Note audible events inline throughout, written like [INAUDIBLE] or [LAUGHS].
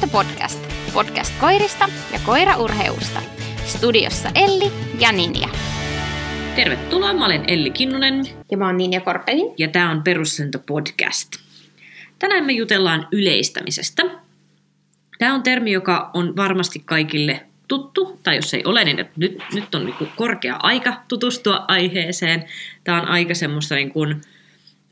Perussääntö podcast. Podcast koirista ja koiraurheusta. Studiossa Elli ja Ninja. Tervetuloa, mä olen Elli Kinnunen Ja mä oon Ninja Korpelin. ja tämä on Perussääntö podcast. Tänään me jutellaan yleistämisestä. Tämä on termi, joka on varmasti kaikille tuttu, tai jos ei ole, niin nyt, nyt on niin korkea aika tutustua aiheeseen. Tämä on aika semmoista niin kuin,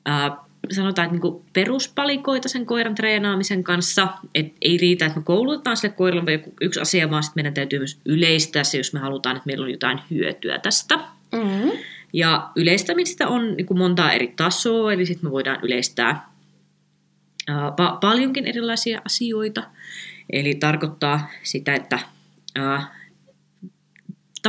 äh, sanotaan, että niin peruspalikoita sen koiran treenaamisen kanssa. Et ei riitä, että me koulutetaan sille koiralle joku yksi asia, vaan sitten meidän täytyy myös yleistää se, jos me halutaan, että meillä on jotain hyötyä tästä. Mm-hmm. Ja yleistämistä on niin kuin montaa eri tasoa, eli sitten me voidaan yleistää ää, pa- paljonkin erilaisia asioita. Eli tarkoittaa sitä, että ää,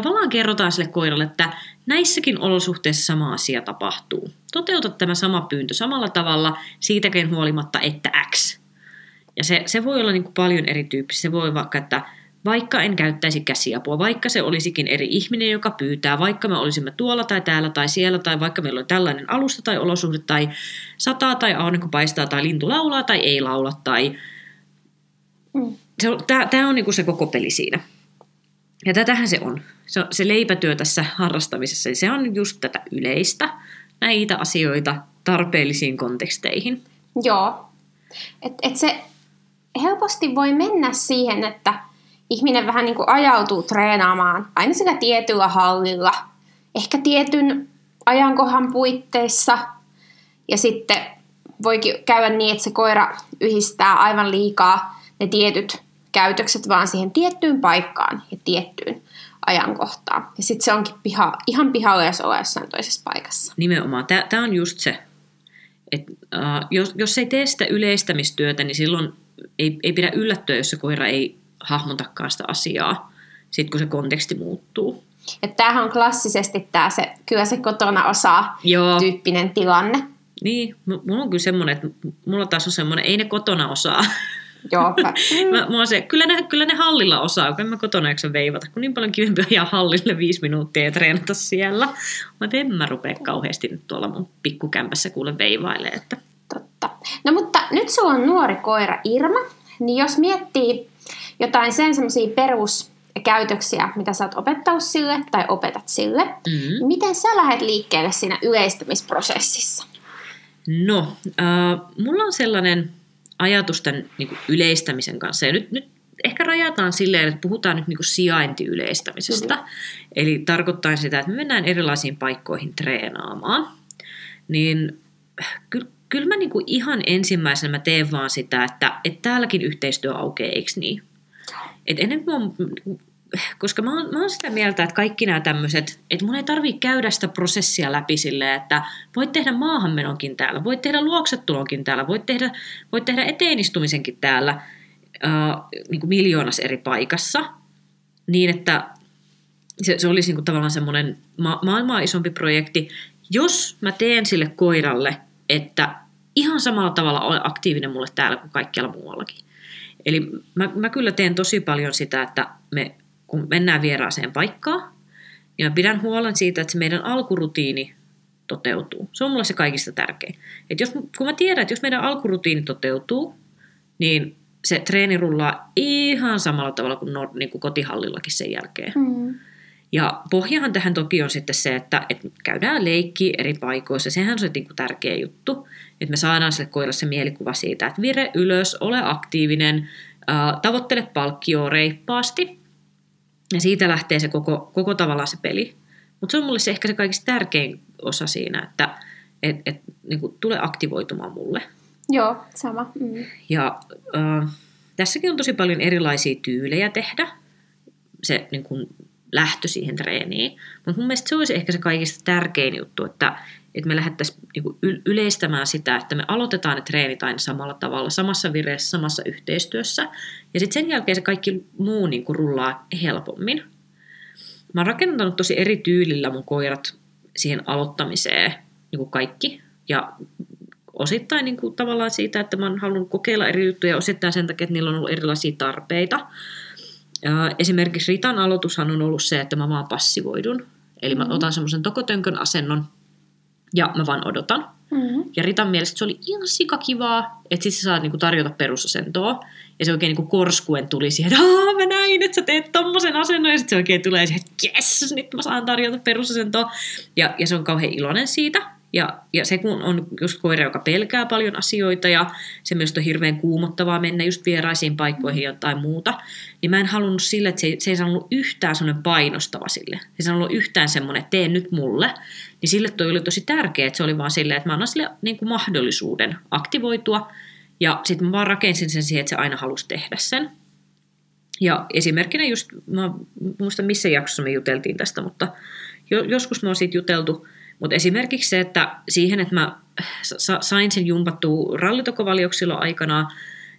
tavallaan kerrotaan sille koiralle, että näissäkin olosuhteissa sama asia tapahtuu. Toteuta tämä sama pyyntö samalla tavalla, siitäkin huolimatta, että X. Ja se, se voi olla niin kuin paljon erityyppistä. Se voi vaikka, että vaikka en käyttäisi käsiapua, vaikka se olisikin eri ihminen, joka pyytää, vaikka me olisimme tuolla tai täällä tai siellä, tai vaikka meillä on tällainen alusta tai olosuhde, tai sataa tai aurinko paistaa, tai lintu laulaa tai ei laula, tai Mm. se on, tää, tää on niinku se koko peli siinä. Ja tätähän se on. Se, se leipätyö tässä harrastamisessa, se on just tätä yleistä, näitä asioita tarpeellisiin konteksteihin. Joo. Et, et se helposti voi mennä siihen, että ihminen vähän niin kuin ajautuu treenaamaan aina sillä tietyllä hallilla, ehkä tietyn ajankohan puitteissa, ja sitten voikin käydä niin, että se koira yhdistää aivan liikaa ne tietyt käytökset vaan siihen tiettyyn paikkaan ja tiettyyn ajankohtaan. Ja sitten se onkin piha, ihan pihalla, jos ollaan jossain toisessa paikassa. Nimenomaan. Tämä on just se, että uh, jos, jos ei tee sitä yleistämistyötä, niin silloin ei, ei pidä yllättyä, jos se koira ei hahmotakaan sitä asiaa, sit kun se konteksti muuttuu. Että tämähän on klassisesti tämä se, kyllä se kotona osaa Joo, tyyppinen tilanne. niin. Mulla on kyllä semmoinen, että mulla taas on semmoinen, ei ne kotona osaa. [LAUGHS] Joo, [LAUGHS] Mä, mulla on se, kyllä, ne, kyllä ne hallilla osaa, kun en mä kotona jaksa veivata, kun niin paljon kivempi ajaa hallille viisi minuuttia ja treenata siellä. Mä en mä rupea kauheasti nyt tuolla mun pikkukämpässä kuule veivailee, että totta. No mutta nyt sulla on nuori koira Irma, niin jos miettii jotain sen semmoisia peruskäytöksiä, mitä sä oot opettanut sille tai opetat sille, mm. niin miten sä lähdet liikkeelle siinä yleistämisprosessissa? No, äh, mulla on sellainen ajatus tämän niin kuin yleistämisen kanssa. Ja nyt, nyt ehkä rajataan silleen, että puhutaan nyt niin kuin sijaintiyleistämisestä. Kyllä. Eli tarkoittaa sitä, että me mennään erilaisiin paikkoihin treenaamaan. Niin kyllä, kyllä mä niin kuin ihan ensimmäisenä mä teen vaan sitä, että, että täälläkin yhteistyö aukeaa, eikö niin? Et ennen kuin mä koska mä oon, mä oon sitä mieltä, että kaikki nämä tämmöiset, että mun ei tarvitse käydä sitä prosessia läpi silleen, että voit tehdä maahanmenonkin täällä, voit tehdä luoksetulonkin täällä, voit tehdä, voit tehdä eteenistumisenkin täällä äh, niin kuin miljoonassa eri paikassa, niin että se, se olisi niin kuin tavallaan semmoinen ma- maailmaa isompi projekti, jos mä teen sille koiralle, että ihan samalla tavalla ole aktiivinen mulle täällä kuin kaikkialla muuallakin. Eli mä, mä kyllä teen tosi paljon sitä, että me, kun mennään vieraaseen paikkaan, niin mä pidän huolen siitä, että se meidän alkurutiini toteutuu. Se on mulle se kaikista tärkein. Et jos, kun mä tiedän, että jos meidän alkurutiini toteutuu, niin se treeni rullaa ihan samalla tavalla kuin, nor, niin kuin kotihallillakin sen jälkeen. Mm. Ja pohjahan tähän toki on sitten se, että, että käydään leikkiä eri paikoissa. Sehän on se niin kuin tärkeä juttu, että me saadaan sille koiralle se mielikuva siitä, että vire ylös, ole aktiivinen, ää, tavoittele palkkioa reippaasti. Ja siitä lähtee se koko, koko tavallaan se peli. Mutta se on mulle se ehkä se kaikista tärkein osa siinä, että et, et, niin kuin, tule aktivoitumaan mulle. Joo, sama. Mm. Ja äh, tässäkin on tosi paljon erilaisia tyylejä tehdä se niin kuin, lähtö siihen treeniin. Mutta mun mielestä se olisi ehkä se kaikista tärkein juttu, että, että me lähdettäisiin niin kuin, yleistämään sitä, että me aloitetaan ne treenit aina samalla tavalla, samassa vireessä, samassa yhteistyössä. Ja sitten sen jälkeen se kaikki muu niin kuin, rullaa helpommin. Mä oon rakentanut tosi eri tyylillä mun koirat siihen aloittamiseen, niin kuin kaikki. Ja osittain niin kuin tavallaan siitä, että mä oon halunnut kokeilla eri juttuja, osittain sen takia, että niillä on ollut erilaisia tarpeita. Esimerkiksi Ritan aloitushan on ollut se, että mä vaan passivoidun. Eli mä Mhm. otan semmoisen tokotönkön asennon ja mä vaan odotan. Mm-hmm. Ja Ritan mielestä se oli ihan sikakivaa, että sitten sä saat niinku tarjota perusasentoa. Ja se oikein niinku korskuen tuli siihen, että Aa, mä näin, että sä teet tommosen asennon. Ja sitten se oikein tulee siihen, että jes, nyt mä saan tarjota perusasentoa. Ja, ja se on kauhean iloinen siitä. Ja, ja se kun on just koira, joka pelkää paljon asioita ja se myös on hirveän kuumottavaa mennä just vieraisiin paikkoihin jotain muuta, niin mä en halunnut sille, että se, se ei saanut yhtään semmoinen painostava sille. Se ei saanut yhtään semmoinen, että tee nyt mulle. Niin sille toi oli tosi tärkeää, että se oli vaan silleen, että mä annan sille niin kuin mahdollisuuden aktivoitua ja sitten mä vaan rakensin sen siihen, että se aina halusi tehdä sen. Ja esimerkkinä just, mä muista missä jaksossa me juteltiin tästä, mutta jo, joskus me on siitä juteltu, mutta esimerkiksi se, että siihen, että mä sain sen jumpattua rallitokovalioksilla aikana,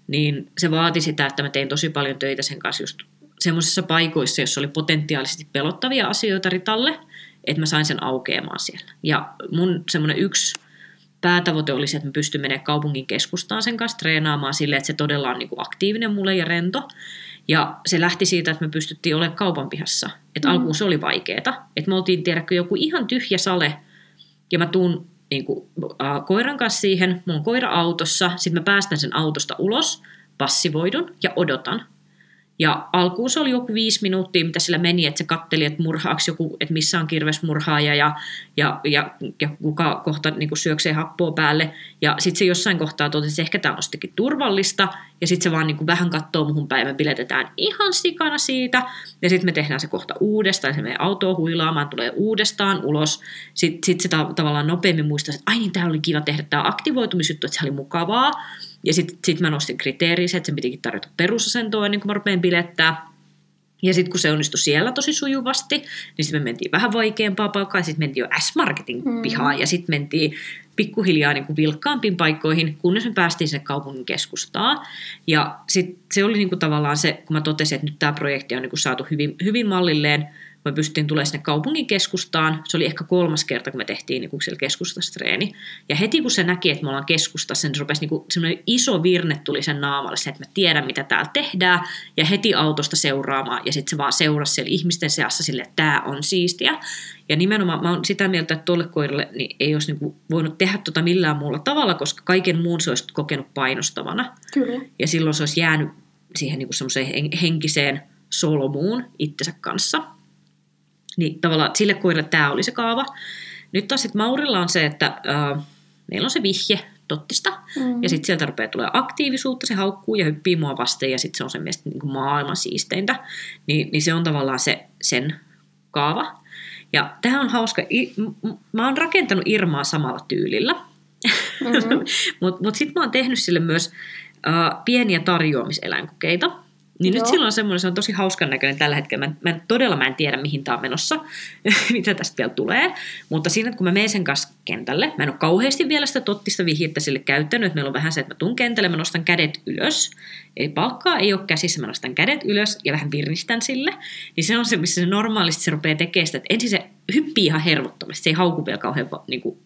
niin se vaati sitä, että mä tein tosi paljon töitä sen kanssa just semmoisissa paikoissa, joissa oli potentiaalisesti pelottavia asioita Ritalle, että mä sain sen aukeamaan siellä. Ja mun semmoinen yksi päätavoite oli se, että mä pystyn menemään kaupungin keskustaan sen kanssa treenaamaan silleen, että se todella on niin kuin aktiivinen mulle ja rento. Ja se lähti siitä, että me pystyttiin olemaan kaupan pihassa. Että mm. alkuun se oli vaikeeta. Että me oltiin, tiedäkö, joku ihan tyhjä sale, ja mä tuun niin kuin, äh, koiran kanssa siihen, on koira autossa, sitten mä päästän sen autosta ulos, passivoidun ja odotan. Ja alkuun se oli joku viisi minuuttia, mitä sillä meni, että se katteli, että murhaaksi joku, että missä on kirvesmurhaaja ja, ja, ja, ja kuka kohta niin kuin syöksee happoa päälle. Ja sitten se jossain kohtaa totesi, että ehkä tämä on turvallista. Ja sitten se vaan niin kuin vähän katsoo muhun päin, me piletetään ihan sikana siitä. Ja sitten me tehdään se kohta uudestaan, se menee autoa huilaamaan, tulee uudestaan ulos. Sitten sit se ta- tavallaan nopeammin muistaa, että ai niin, tämä oli kiva tehdä tämä aktivoitumisjuttu, että se oli mukavaa. Ja sitten sit mä nostin kriteeriin että sen pitikin tarjota perusasentoa ennen kuin mä rupean bilettää. Ja sitten kun se onnistui siellä tosi sujuvasti, niin sitten me mentiin vähän vaikeampaa paikkaa, sitten mentiin jo S-Marketin mm. pihaan ja sitten mentiin pikkuhiljaa niin kuin vilkkaampiin paikkoihin, kunnes me päästiin sinne kaupungin keskustaan. Ja sitten se oli niin kuin tavallaan se, kun mä totesin, että nyt tämä projekti on niin kuin saatu hyvin, hyvin mallilleen, me pystyttiin tulemaan sinne kaupungin keskustaan. Se oli ehkä kolmas kerta, kun me tehtiin niin siellä keskustassa treeni. Ja heti kun se näki, että me ollaan keskustassa, niin se rupesi niin semmoinen iso virne tuli sen naamalle, se, että mä tiedän, mitä täällä tehdään. Ja heti autosta seuraamaan. Ja sitten se vaan seurasi siellä ihmisten seassa sille, että tämä on siistiä. Ja nimenomaan mä oon sitä mieltä, että tuolle koiralle niin ei olisi niin voinut tehdä tota millään muulla tavalla, koska kaiken muun se olisi kokenut painostavana. Kyllä. Ja silloin se olisi jäänyt siihen niin semmoiseen henkiseen solmuun itsensä kanssa. Niin tavallaan sille koiralle tämä oli se kaava. Nyt taas sitten Maurilla on se, että äh, meillä on se vihje tottista, mm. ja sitten sieltä rupeaa tulee aktiivisuutta, se haukkuu ja hyppii mua vasten, ja sitten se on se mielestä niin kuin maailman siisteintä. Niin, niin se on tavallaan se sen kaava. Ja tämä on hauska. I, m- mä oon rakentanut Irmaa samalla tyylillä, mm-hmm. mutta [LAUGHS] mut sitten mä oon tehnyt sille myös äh, pieniä tarjoamiseläinkokeita. Niin Joo. nyt silloin on semmoinen, se on tosi hauskan näköinen tällä hetkellä. Mä, mä todella mä en tiedä, mihin tämä on menossa, [LAUGHS] mitä tästä vielä tulee. Mutta siinä, kun mä menen sen kanssa kentälle, mä en ole kauheasti vielä sitä tottista vihjettä sille käyttänyt, että meillä on vähän se, että mä tuun kentälle, mä nostan kädet ylös. Eli palkkaa ei ole käsissä, mä nostan kädet ylös ja vähän virnistän sille. Niin se on se, missä se normaalisti se rupeaa tekemään sitä, että ensin se hyppii ihan hervottomasti, se ei hauku vielä kauhean niin kuin,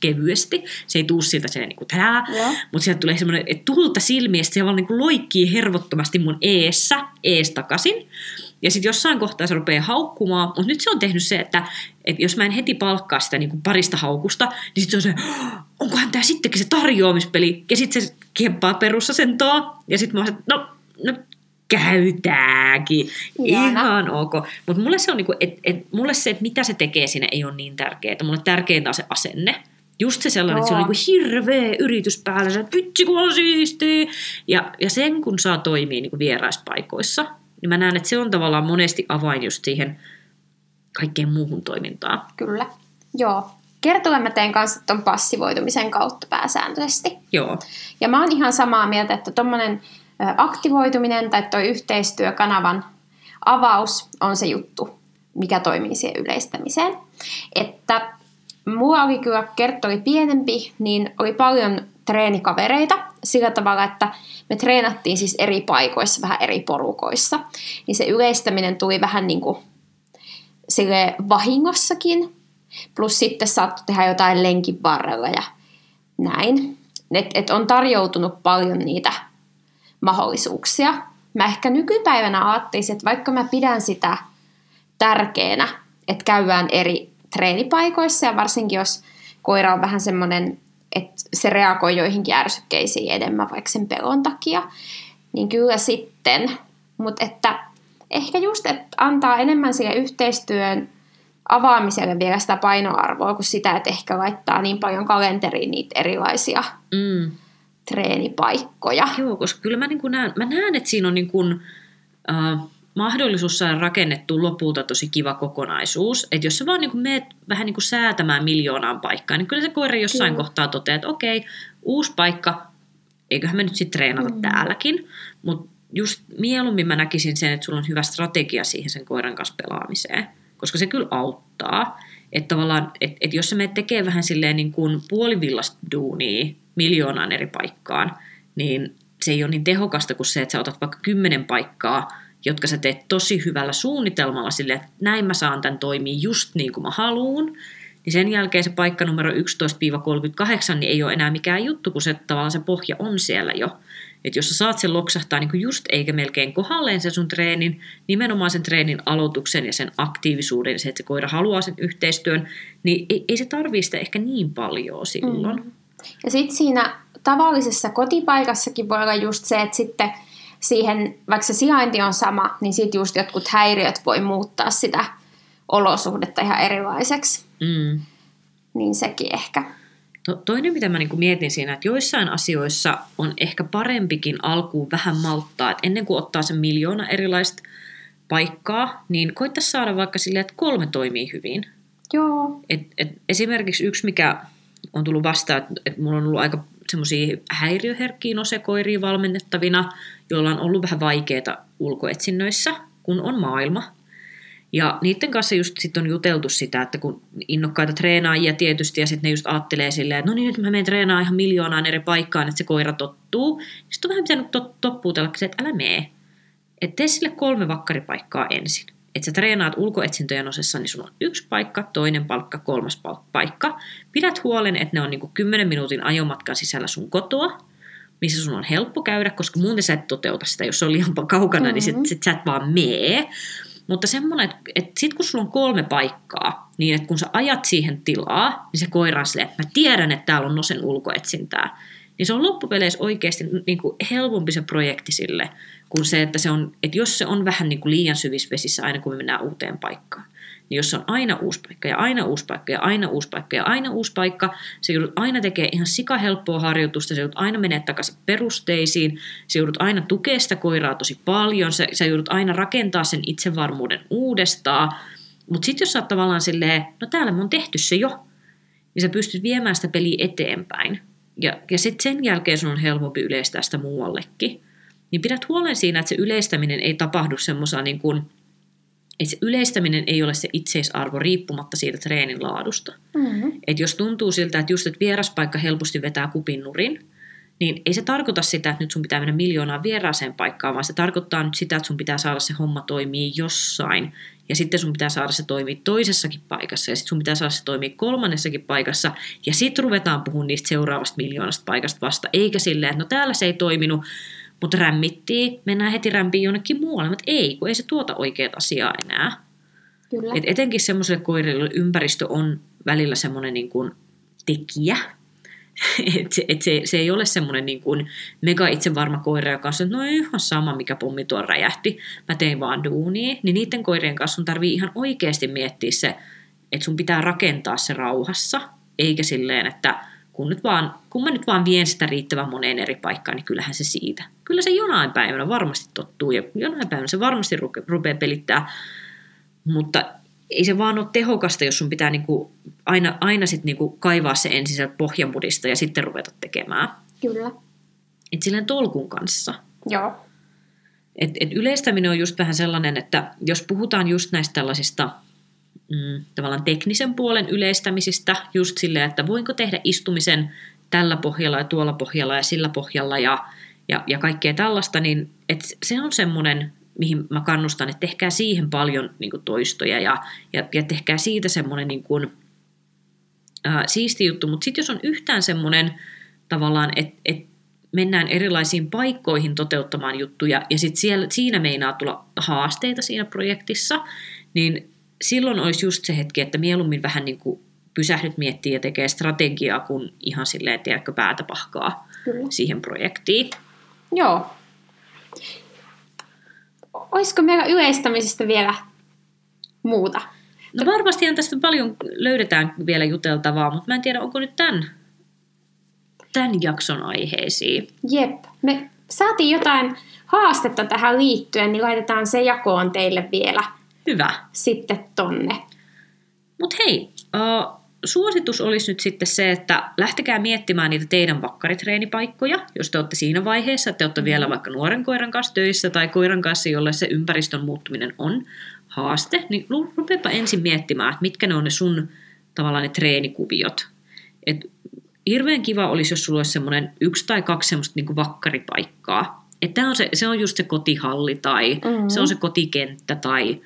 kevyesti. Se ei tuu siltä se niinku tää, mutta sieltä tulee semmoinen, että tulta silmiä, se vaan niinku loikkii hervottomasti mun eessä, ees takaisin. Ja sitten jossain kohtaa se rupeaa haukkumaan, mutta nyt se on tehnyt se, että, että jos mä en heti palkkaa sitä niin kuin parista haukusta, niin sitten se on se, onkohan tämä sittenkin se tarjoamispeli. Ja sitten se kemppaa perusasentoa, ja sitten mä oon se, no, no käytääkin. Ihan ok. Mutta mulle se on niinku, et, et, mulle se, että mitä se tekee siinä ei ole niin tärkeää. Mulle tärkeintä on se asenne. Just se sellainen, Joo. että se on niinku hirveä yritys päällä, se vitsi kun on siistiä. Ja, ja sen kun saa toimia niinku vieraispaikoissa, niin mä näen, että se on tavallaan monesti avain just siihen kaikkeen muuhun toimintaan. Kyllä. Joo. Kertoen mä teen kanssa ton passivoitumisen kautta pääsääntöisesti. Joo. Ja mä oon ihan samaa mieltä, että tommonen aktivoituminen tai tuo yhteistyökanavan avaus on se juttu, mikä toimii siihen yleistämiseen. Että mua oli kyllä, Kerttu oli pienempi, niin oli paljon treenikavereita sillä tavalla, että me treenattiin siis eri paikoissa, vähän eri porukoissa. Niin se yleistäminen tuli vähän niin kuin sille vahingossakin. Plus sitten saattoi tehdä jotain lenkin varrella ja näin. Et, et on tarjoutunut paljon niitä mahdollisuuksia. Mä ehkä nykypäivänä ajattelisin, että vaikka mä pidän sitä tärkeänä, että käydään eri treenipaikoissa ja varsinkin jos koira on vähän semmoinen, että se reagoi joihinkin ärsykkeisiin enemmän vaikka sen pelon takia, niin kyllä sitten. Mutta että ehkä just, että antaa enemmän sille yhteistyön avaamiselle vielä sitä painoarvoa kuin sitä, että ehkä laittaa niin paljon kalenteriin niitä erilaisia mm. Treenipaikkoja. Joo, koska kyllä mä, niin näen, mä näen, että siinä on niin kuin, äh, mahdollisuus saada rakennettu lopulta tosi kiva kokonaisuus. Että jos sä vaan niin kuin meet vähän niin kuin säätämään miljoonaan paikkaan, niin kyllä se koira jossain kyllä. kohtaa toteaa, että okei, uusi paikka, eiköhän me nyt sitten treenata mm. täälläkin. Mutta just mieluummin mä näkisin sen, että sulla on hyvä strategia siihen sen koiran kanssa pelaamiseen koska se kyllä auttaa. Että tavallaan, että et jos sä menet tekee vähän silleen niin kuin puolivillasta duunia miljoonaan eri paikkaan, niin se ei ole niin tehokasta kuin se, että sä otat vaikka kymmenen paikkaa, jotka sä teet tosi hyvällä suunnitelmalla sille, että näin mä saan tämän toimia just niin kuin mä haluun, niin sen jälkeen se paikka numero 11-38 niin ei ole enää mikään juttu, kun se tavallaan se pohja on siellä jo. Että jos sä saat sen loksahtaa niin just eikä melkein kohdalleen sen sun treenin, nimenomaan sen treenin aloituksen ja sen aktiivisuuden se, että se koira haluaa sen yhteistyön, niin ei, ei se tarvii sitä ehkä niin paljon silloin. Mm. Ja sitten siinä tavallisessa kotipaikassakin voi olla just se, että sitten siihen, vaikka se sijainti on sama, niin sitten just jotkut häiriöt voi muuttaa sitä olosuhdetta ihan erilaiseksi. Mm. Niin sekin ehkä. To, toinen, mitä mä niin mietin siinä, että joissain asioissa on ehkä parempikin alkuun vähän malttaa, että ennen kuin ottaa sen miljoona erilaista paikkaa, niin koittaisi saada vaikka silleen, että kolme toimii hyvin. Joo. Et, et esimerkiksi yksi, mikä on tullut vastaan, että, mulla on ollut aika semmoisia häiriöherkkiä nosekoiria valmennettavina, joilla on ollut vähän vaikeaa ulkoetsinnöissä, kun on maailma. Ja niiden kanssa just sit on juteltu sitä, että kun innokkaita treenaajia tietysti, ja sitten ne just ajattelee silleen, että no niin, nyt mä menen treenaamaan ihan miljoonaan eri paikkaan, että se koira tottuu. Sitten on vähän pitänyt tot, toppuutella että älä mee. Että tee sille kolme vakkaripaikkaa ensin. Että sä treenaat ulkoetsintöjen osassa, niin sulla on yksi paikka, toinen palkka, kolmas paikka. Pidät huolen, että ne on niinku 10 minuutin ajomatkan sisällä sun kotoa, missä sun on helppo käydä, koska muuten sä et toteuta sitä, jos se on liian kaukana, mm-hmm. niin sit, sit sä et vaan mee. Mutta semmoinen, että, että sit kun sulla on kolme paikkaa, niin että kun sä ajat siihen tilaa, niin se koira on silleen, että mä tiedän, että täällä on nosen ulkoetsintää. Niin se on loppupeleissä oikeasti niin kuin helpompi se projekti sille, kuin se, että, se on, että jos se on vähän niin kuin liian syvissä vesissä aina, kun me mennään uuteen paikkaan niin jos on aina uusi paikka ja aina uusi paikka ja aina uusi paikka ja aina uusi paikka, se joudut aina tekemään ihan sikahelppoa harjoitusta, se joudut aina menee takaisin perusteisiin, se joudut aina tukea sitä koiraa tosi paljon, se, se joudut aina rakentaa sen itsevarmuuden uudestaan, mutta sitten jos sä oot tavallaan silleen, no täällä me on tehty se jo, niin sä pystyt viemään sitä peliä eteenpäin. Ja, ja sitten sen jälkeen sun on helpompi yleistää sitä muuallekin. Niin pidät huolen siinä, että se yleistäminen ei tapahdu semmoisena niin kuin – että se yleistäminen ei ole se itseisarvo riippumatta siitä treenin laadusta. Mm-hmm. Et jos tuntuu siltä, että just että vieraspaikka helposti vetää kupin nurin, niin ei se tarkoita sitä, että nyt sun pitää mennä miljoonaan vieraaseen paikkaan, vaan se tarkoittaa nyt sitä, että sun pitää saada se homma toimii jossain. Ja sitten sun pitää saada se toimii toisessakin paikassa, ja sitten sun pitää saada se toimii kolmannessakin paikassa, ja sitten ruvetaan puhumaan niistä seuraavasta miljoonasta paikasta vasta, eikä silleen, että no täällä se ei toiminut, mutta rämmittiin, mennään heti rämpiin jonnekin muualle, mutta ei, kun ei se tuota oikeat asiaa enää. Kyllä. Et etenkin semmoiselle koirille ympäristö on välillä semmoinen niin kuin tekijä, [LAUGHS] et se, et se, se, ei ole semmoinen niin kuin mega itsevarma koira, joka on että no ihan sama, mikä pommi tuon räjähti, mä tein vaan duunia. Niin niiden koirien kanssa sun tarvii ihan oikeasti miettiä se, että sun pitää rakentaa se rauhassa, eikä silleen, että kun, nyt vaan, kun mä nyt vaan vien sitä riittävän moneen eri paikkaan, niin kyllähän se siitä. Kyllä se jonain päivänä varmasti tottuu ja jonain päivänä se varmasti rupeaa pelittää, mutta ei se vaan ole tehokasta, jos sun pitää niinku aina, aina sit niinku kaivaa se ensin sieltä pohjamudista ja sitten ruveta tekemään. Kyllä. Et silleen tolkun kanssa. Joo. Et, et yleistäminen on just vähän sellainen, että jos puhutaan just näistä tällaisista mm, tavallaan teknisen puolen yleistämisistä, just silleen, että voinko tehdä istumisen tällä pohjalla ja tuolla pohjalla ja sillä pohjalla ja, ja, ja kaikkea tällaista, niin et se on semmoinen, mihin mä kannustan, että tehkää siihen paljon niin kuin toistoja ja, ja, ja tehkää siitä semmoinen niin kuin, ää, siisti juttu, mutta sitten jos on yhtään semmoinen tavallaan, että et mennään erilaisiin paikkoihin toteuttamaan juttuja ja sitten siinä meinaa tulla haasteita siinä projektissa, niin silloin olisi just se hetki, että mieluummin vähän niin kuin pysähdyt miettii ja tekee strategiaa, kun ihan silleen, tiedätkö, päätä pahkaa Kyllä. siihen projektiin. Joo. Olisiko meillä yleistämisestä vielä muuta? No varmastihan tästä paljon löydetään vielä juteltavaa, mutta mä en tiedä, onko nyt tämän, tämän jakson aiheisiin. Jep. Me saatiin jotain haastetta tähän liittyen, niin laitetaan se jakoon teille vielä Hyvä. sitten tonne. Mutta hei, uh, suositus olisi nyt sitten se, että lähtekää miettimään niitä teidän vakkaritreenipaikkoja, jos te olette siinä vaiheessa, että te olette vielä vaikka nuoren koiran kanssa töissä tai koiran kanssa, jolle se ympäristön muuttuminen on haaste, niin rupeapa ensin miettimään, että mitkä ne on ne sun tavallaan ne treenikuviot. Et hirveän kiva olisi, jos sulla olisi semmoinen yksi tai kaksi semmoista niin vakkaripaikkaa. Että on se, se on just se kotihalli tai Mhm. se on se kotikenttä tai,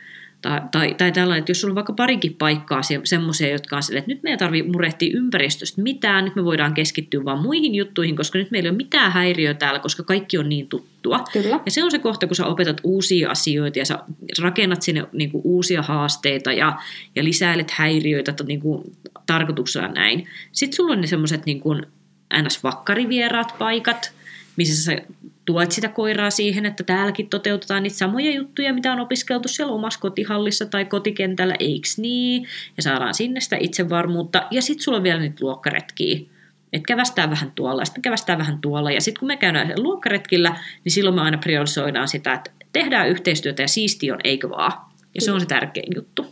tai, tai, tai tällainen, että jos sulla on vaikka parinkin paikkaa se- semmoisia, jotka on silleen, että nyt meidän tarvii murehtia ympäristöstä mitään, nyt me voidaan keskittyä vaan muihin juttuihin, koska nyt meillä ei ole mitään häiriöä täällä, koska kaikki on niin tuttua. Kyllä. Ja se on se kohta, kun sä opetat uusia asioita ja sä rakennat sinne niin kuin, uusia haasteita ja, ja lisäilet häiriöitä niin kuin, tarkoituksella näin. Sitten sulla on ne semmoiset niin kuin, ns-vakkarivieraat paikat, missä sä tuet sitä koiraa siihen, että täälläkin toteutetaan niitä samoja juttuja, mitä on opiskeltu siellä omassa kotihallissa tai kotikentällä, eiks niin? Ja saadaan sinne sitä itsevarmuutta. Ja sitten sulla on vielä niitä luokkaretkiä. Että kävästään vähän tuolla, ja sitten kävästään vähän tuolla. Ja sitten kun me käydään luokkaretkillä, niin silloin me aina priorisoidaan sitä, että tehdään yhteistyötä ja siisti on, eikö vaan? Ja se on se tärkein juttu.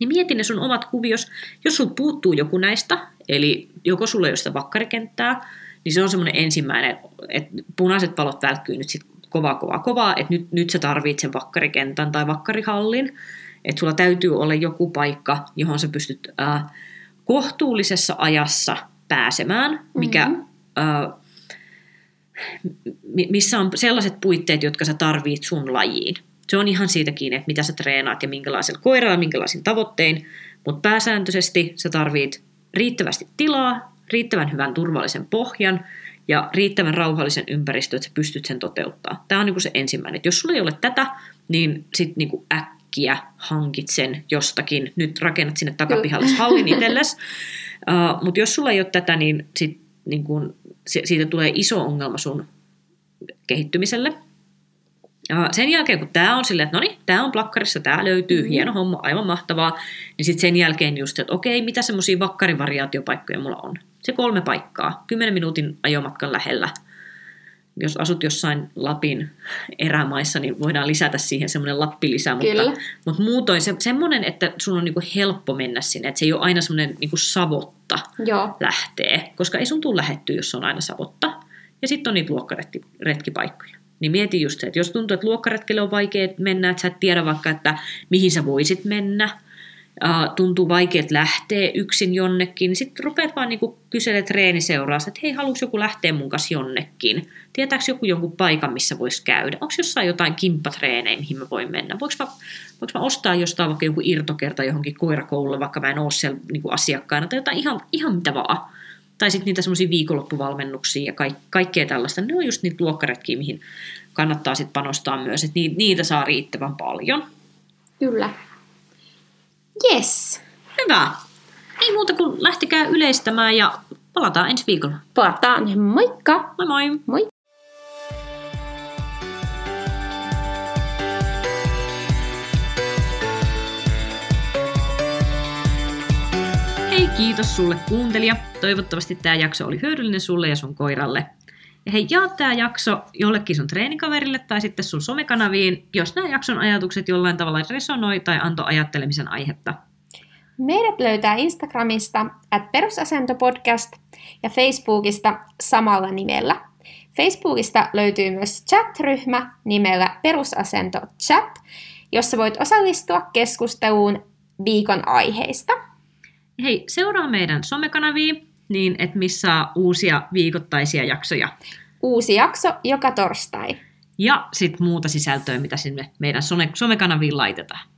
Niin mieti ne sun omat kuvios. Jos sulla puuttuu joku näistä, eli joko sulla ei ole sitä vakkarikenttää, niin se on semmoinen ensimmäinen, että punaiset valot välkkyy nyt sit kovaa, kovaa, kovaa, että nyt, nyt sä tarvitset sen vakkarikentän tai vakkarihallin, että sulla täytyy olla joku paikka, johon sä pystyt ää, kohtuullisessa ajassa pääsemään, mikä, Mhm. ää, mi- missä on sellaiset puitteet, jotka sä tarvit sun lajiin. Se on ihan siitä kiinni, että mitä sä treenaat ja minkälaisella koiralla, minkälaisin tavoittein, mutta pääsääntöisesti sä tarvit riittävästi tilaa, riittävän hyvän turvallisen pohjan ja riittävän rauhallisen ympäristön, että sä pystyt sen toteuttaa. Tämä on niin se ensimmäinen. Et jos sulla ei ole tätä, niin sitten niin äkkiä hankit sen jostakin. Nyt rakennat sinne takapihalle hallin itsellesi. [LAUGHS] Uh, Mutta jos sulla ei ole tätä, niin, sit, niin kun, se, siitä tulee iso ongelma sun kehittymiselle. Ja sen jälkeen, kun tämä on silleen, että no niin, tämä on plakkarissa, tämä löytyy, Mhm. hieno homma, aivan mahtavaa, niin sitten sen jälkeen just, että okei, mitä semmoisia vakkarivariaatiopaikkoja mulla on? Se kolme paikkaa, 10 minuutin ajomatkan lähellä. Jos asut jossain Lapin erämaissa, niin voidaan lisätä siihen semmoinen Lappi-lisä, Kyllä. mutta, mutta muutoin se, semmoinen, että sun on niinku helppo mennä sinne, että se ei ole aina semmoinen niinku savotta Joo. lähtee, koska ei sun tule lähettyä, jos on aina savotta. Ja sitten on niitä luokkaretkipaikkoja. Niin mieti just se, että jos tuntuu, että luokkaretkelle on vaikea mennä, että sä et tiedä vaikka, että mihin sä voisit mennä, ää, tuntuu vaikea lähteä yksin jonnekin, niin sitten rupeat vaan niinku kyselemään treeniseuraassa, että hei, haluatko joku lähteä mun kanssa jonnekin? Tietääkö joku jonkun paikan, missä voisi käydä? Onko jossain jotain kimppatreenejä, mihin mä voin mennä? Voinko mä, voinko mä ostaa jostain vaikka joku irtokerta johonkin koirakoululle, vaikka mä en ole siellä niinku asiakkaana, tai jotain ihan, ihan mitä vaan. Tai sitten niitä semmoisia viikonloppuvalmennuksia ja kaik- kaikkea tällaista. Ne on just niitä luokkaretkiä, mihin kannattaa sitten panostaa myös, että ni- niitä saa riittävän paljon. Kyllä. Yes. Hyvä. Ei muuta kuin lähtekää yleistämään ja palataan ensi viikolla. Palataan. Moikka! Moi moi! Moi! Hei, kiitos sulle kuuntelija. Toivottavasti tämä jakso oli hyödyllinen sulle ja sun koiralle. Hei, jaa tämä jakso jollekin sun treenikaverille tai sitten sun somekanaviin, jos nämä jakson ajatukset jollain tavalla resonoi tai antoi ajattelemisen aihetta. Meidät löytää Instagramista at perusasentopodcast ja Facebookista samalla nimellä. Facebookista löytyy myös chat-ryhmä nimellä Perusasento Chat, jossa voit osallistua keskusteluun viikon aiheista. Hei, seuraa meidän somekanavia, niin että missä uusia viikoittaisia jaksoja. Uusi jakso joka torstai. Ja sitten muuta sisältöä, mitä sinne meidän some- somekanaviin laitetaan.